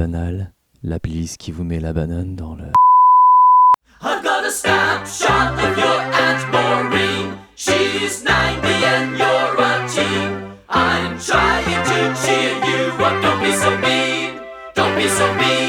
banale, la police qui vous met la banane dans le. I'm gonna snap shot of your Aunt Maureen. She's 90 and you're a teen. I'm trying to cheer you up. Don't be so mean. Don't be so mean.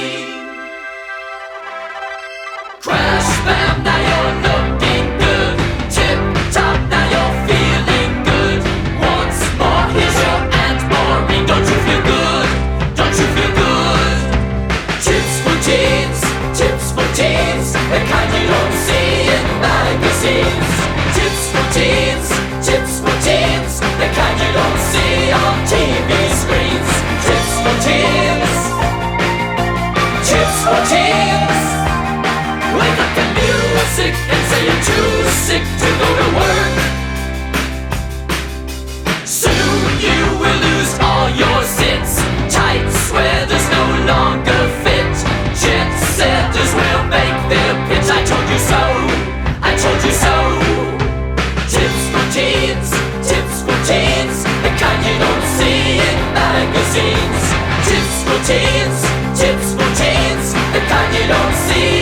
scenes, tips for teens, tips for teens, the kind you don't see on TV screens. Tips for teens, tips for teens. Wake up the music and say you're too sick to go told you so. Tips for teens, tips for teens, the kind you don't see in magazines. Tips for teens, tips for teens, the kind you don't see.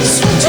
Jesus.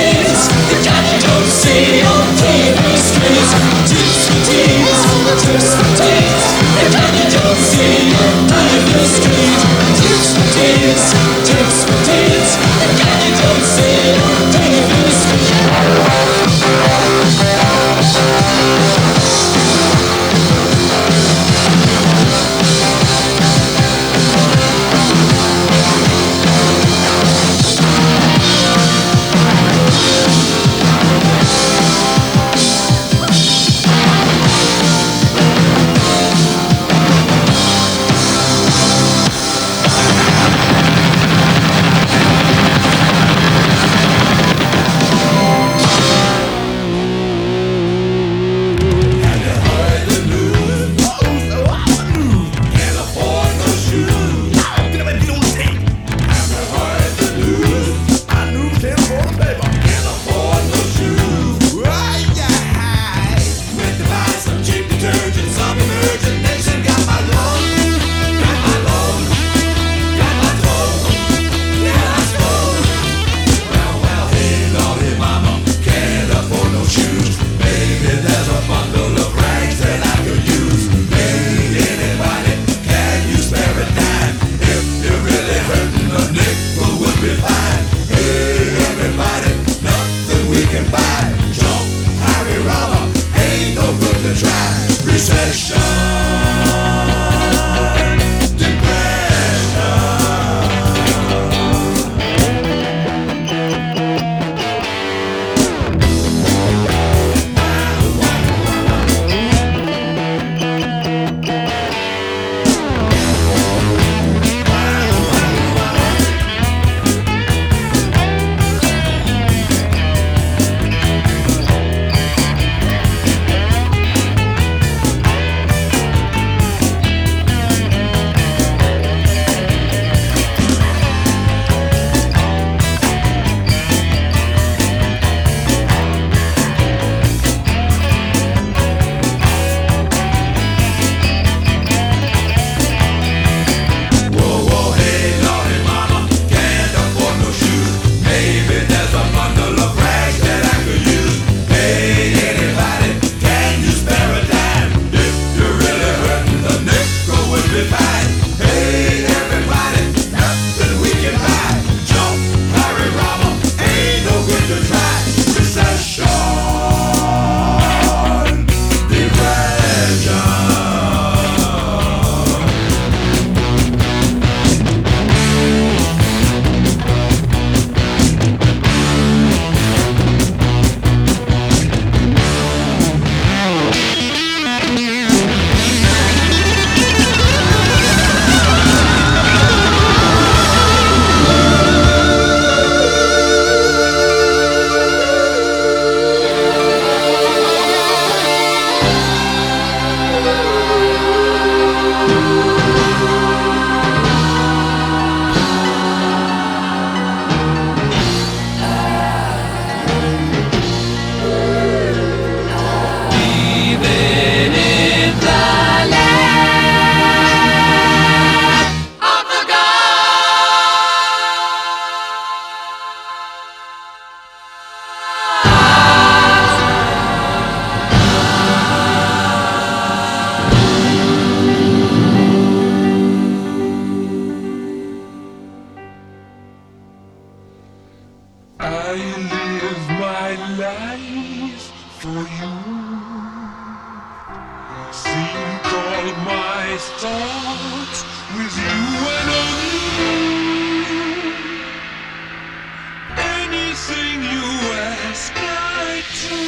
everything you ask I do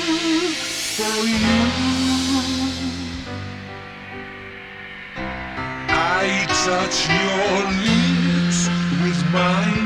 for you. I touch your lips with mine.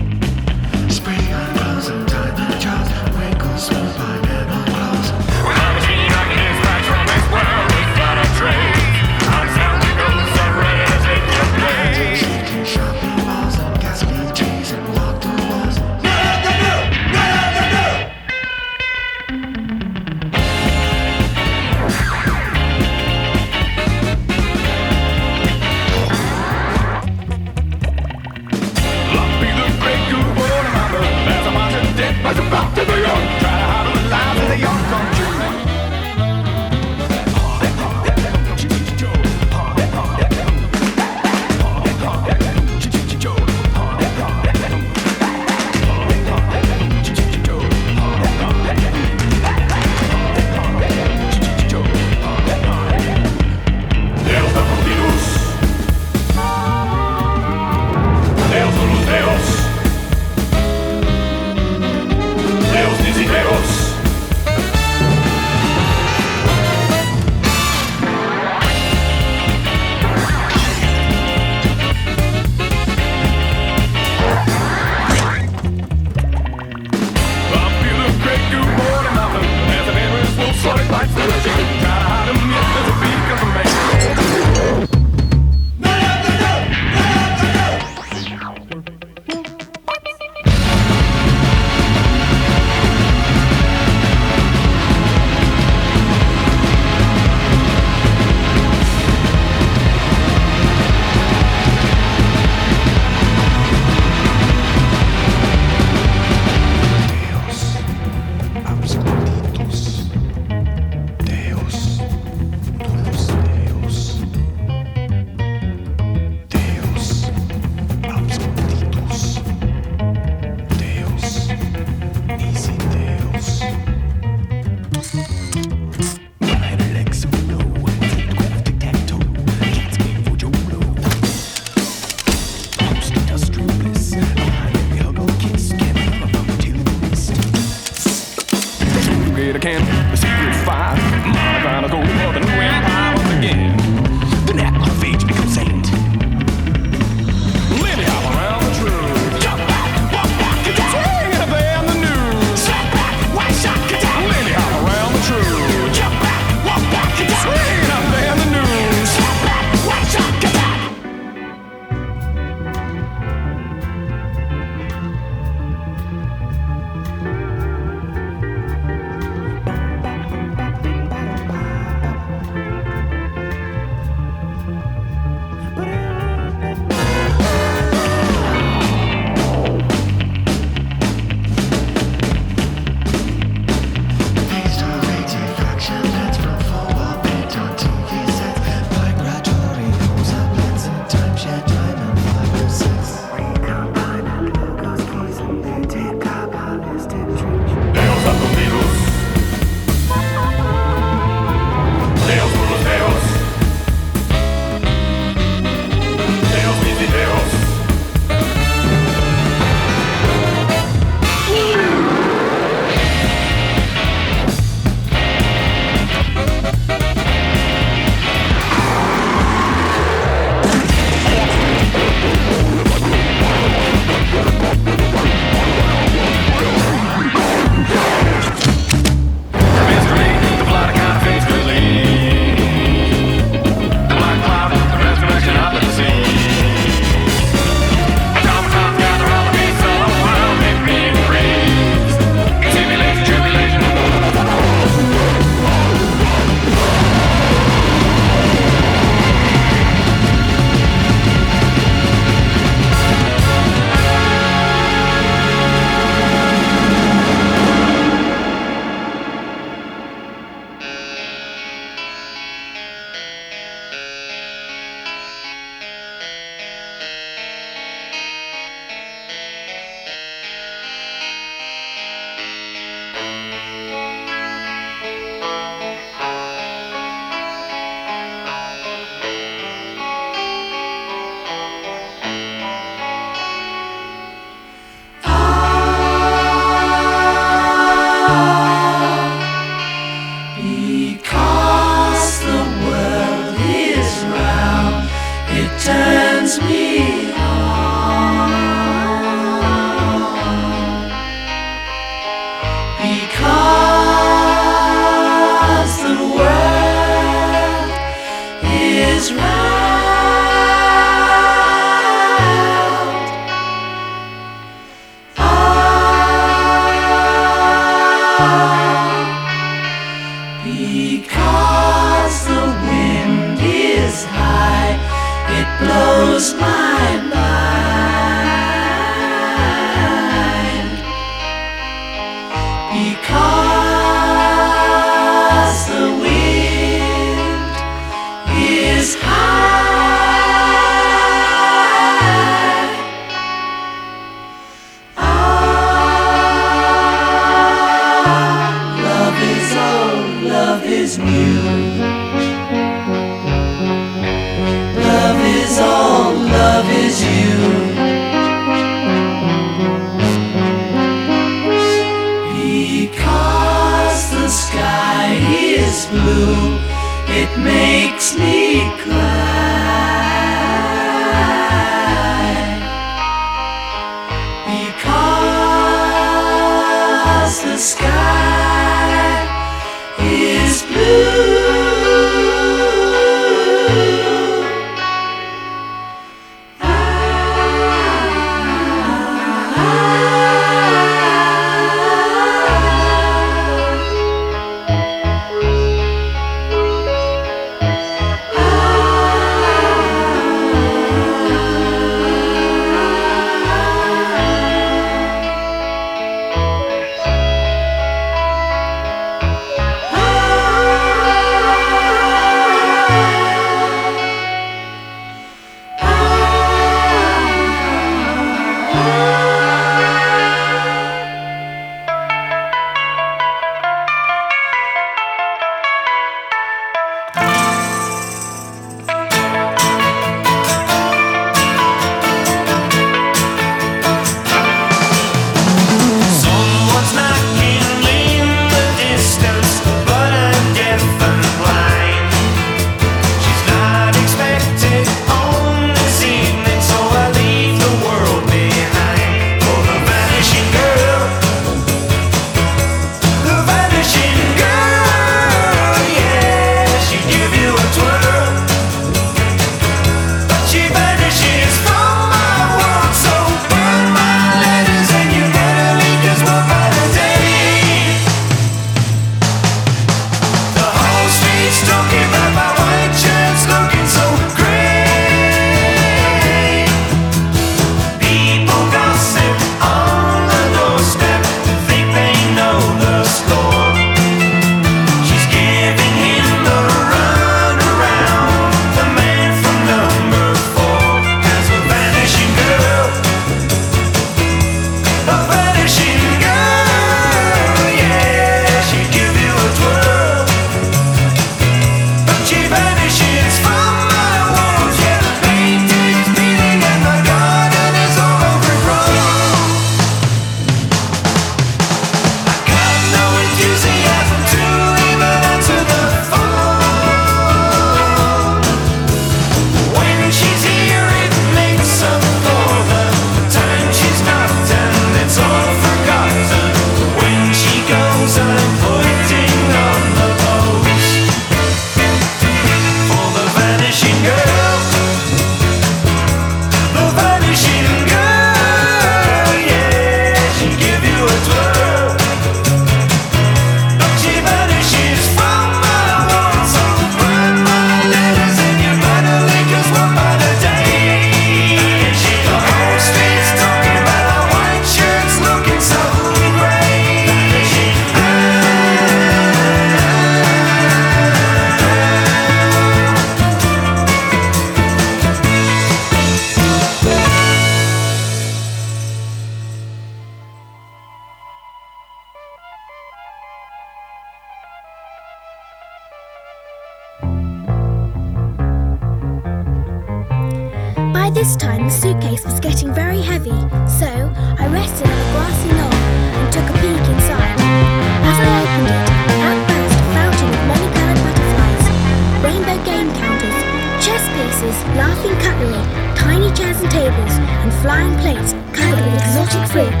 afraid.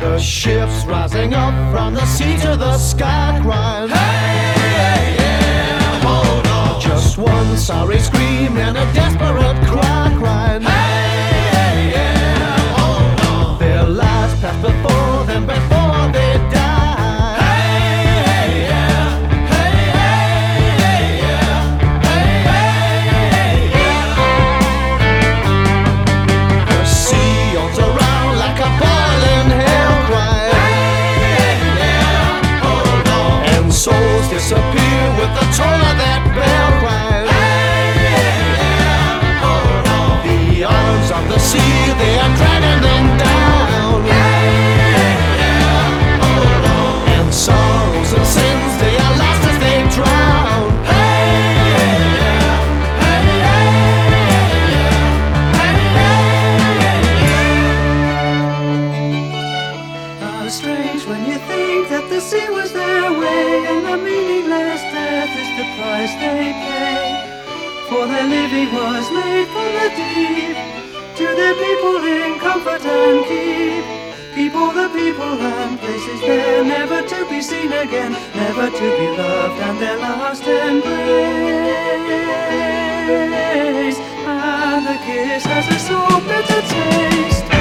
The ships rising up from the sea to the sky crying. Hey, yeah, hold on. Just one sorry scream and a desperate cry. así de. comfort and keep people the people and places there never to be seen again, never to be loved and their last embrace. And the kiss has a so bitter taste.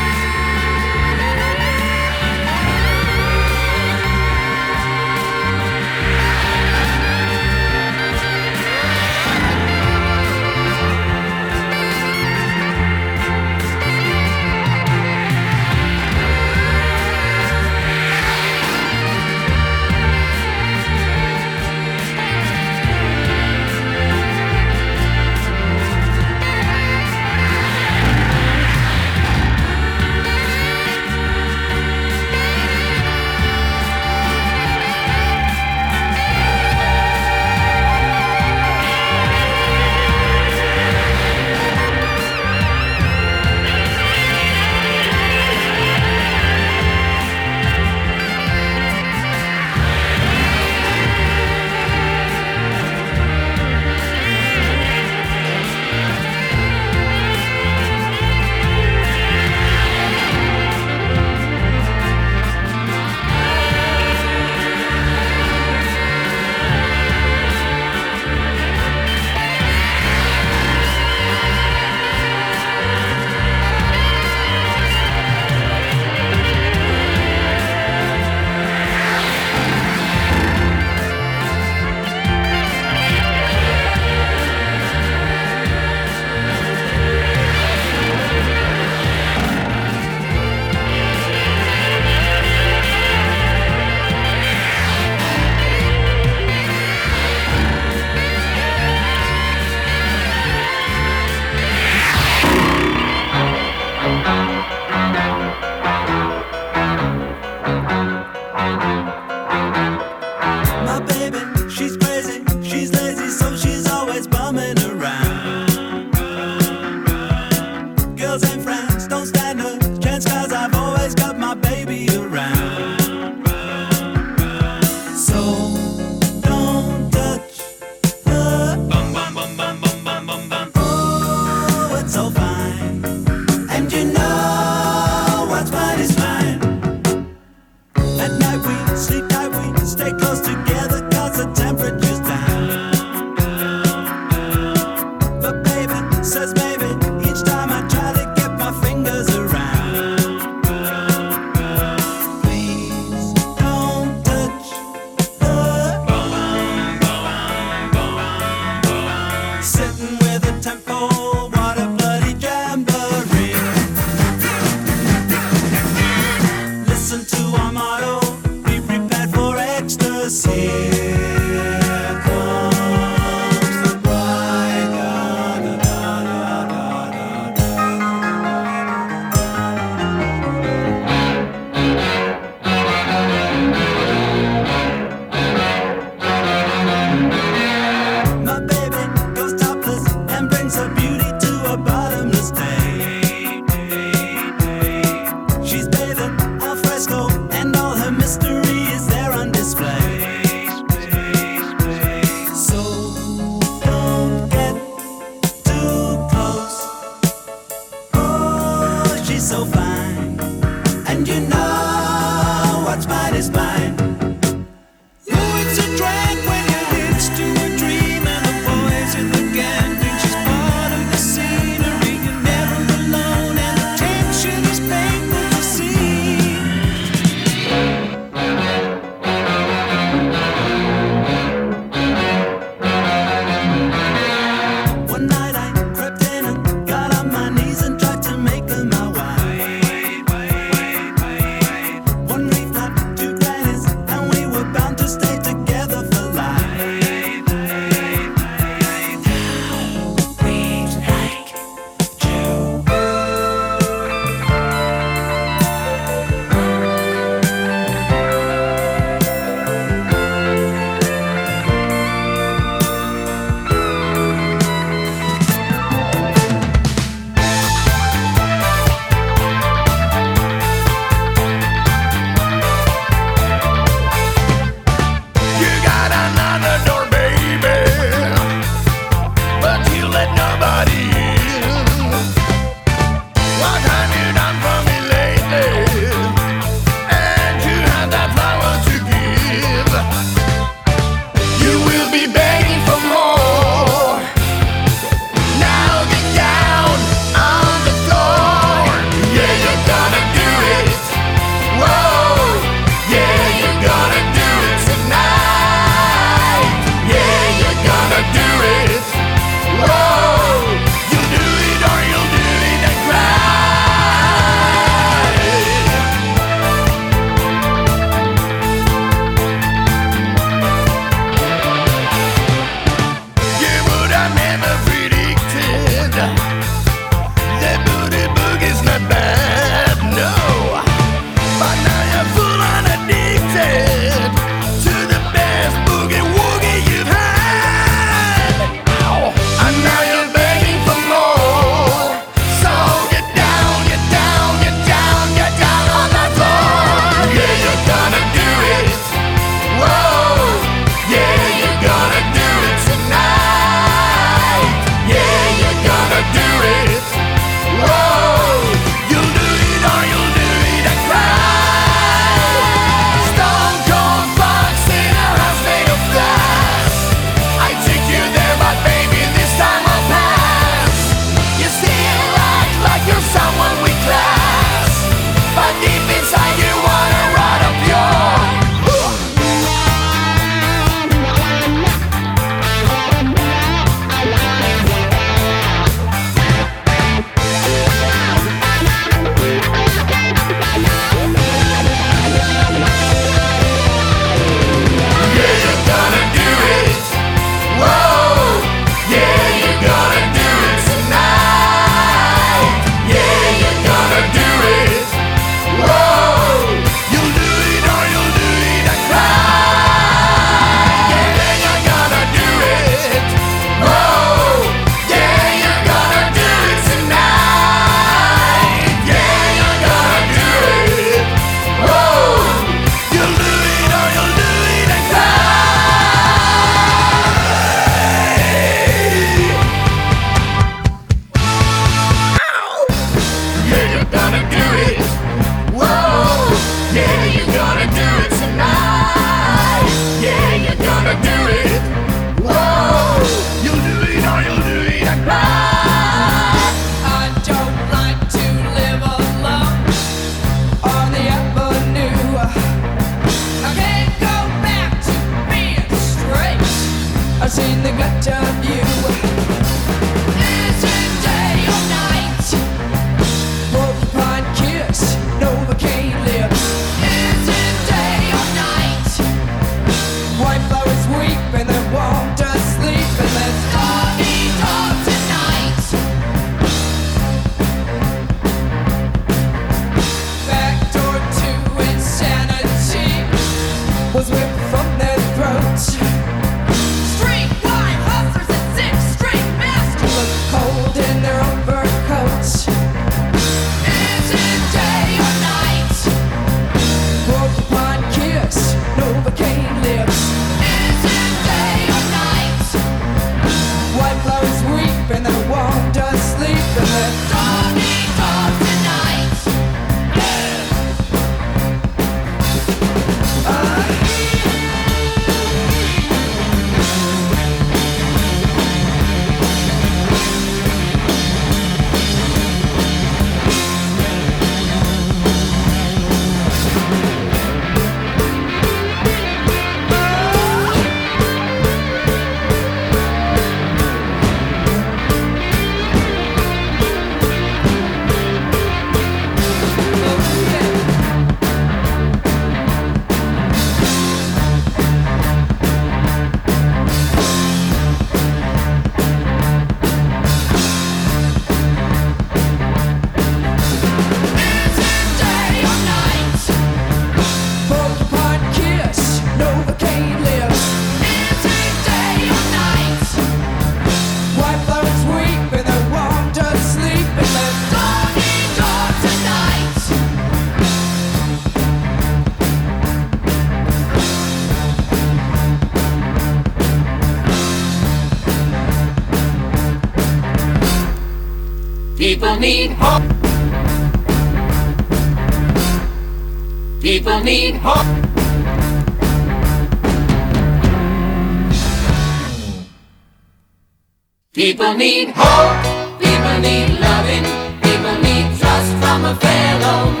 People need hope, people need loving, people need trust from a fellow man.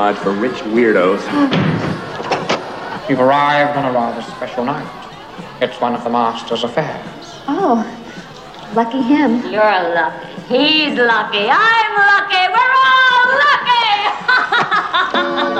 lodge for rich weirdos. You've arrived on a rather special night. It's one of the master's affairs. Oh, lucky him. You're lucky. He's lucky. I'm lucky. We're all lucky.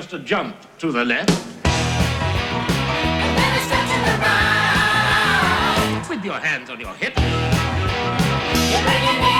just a jump to the left. And then a step to the right. With your hands on your hips. You're bringing me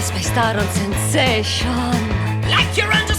Spaced out on sensation. Like you're under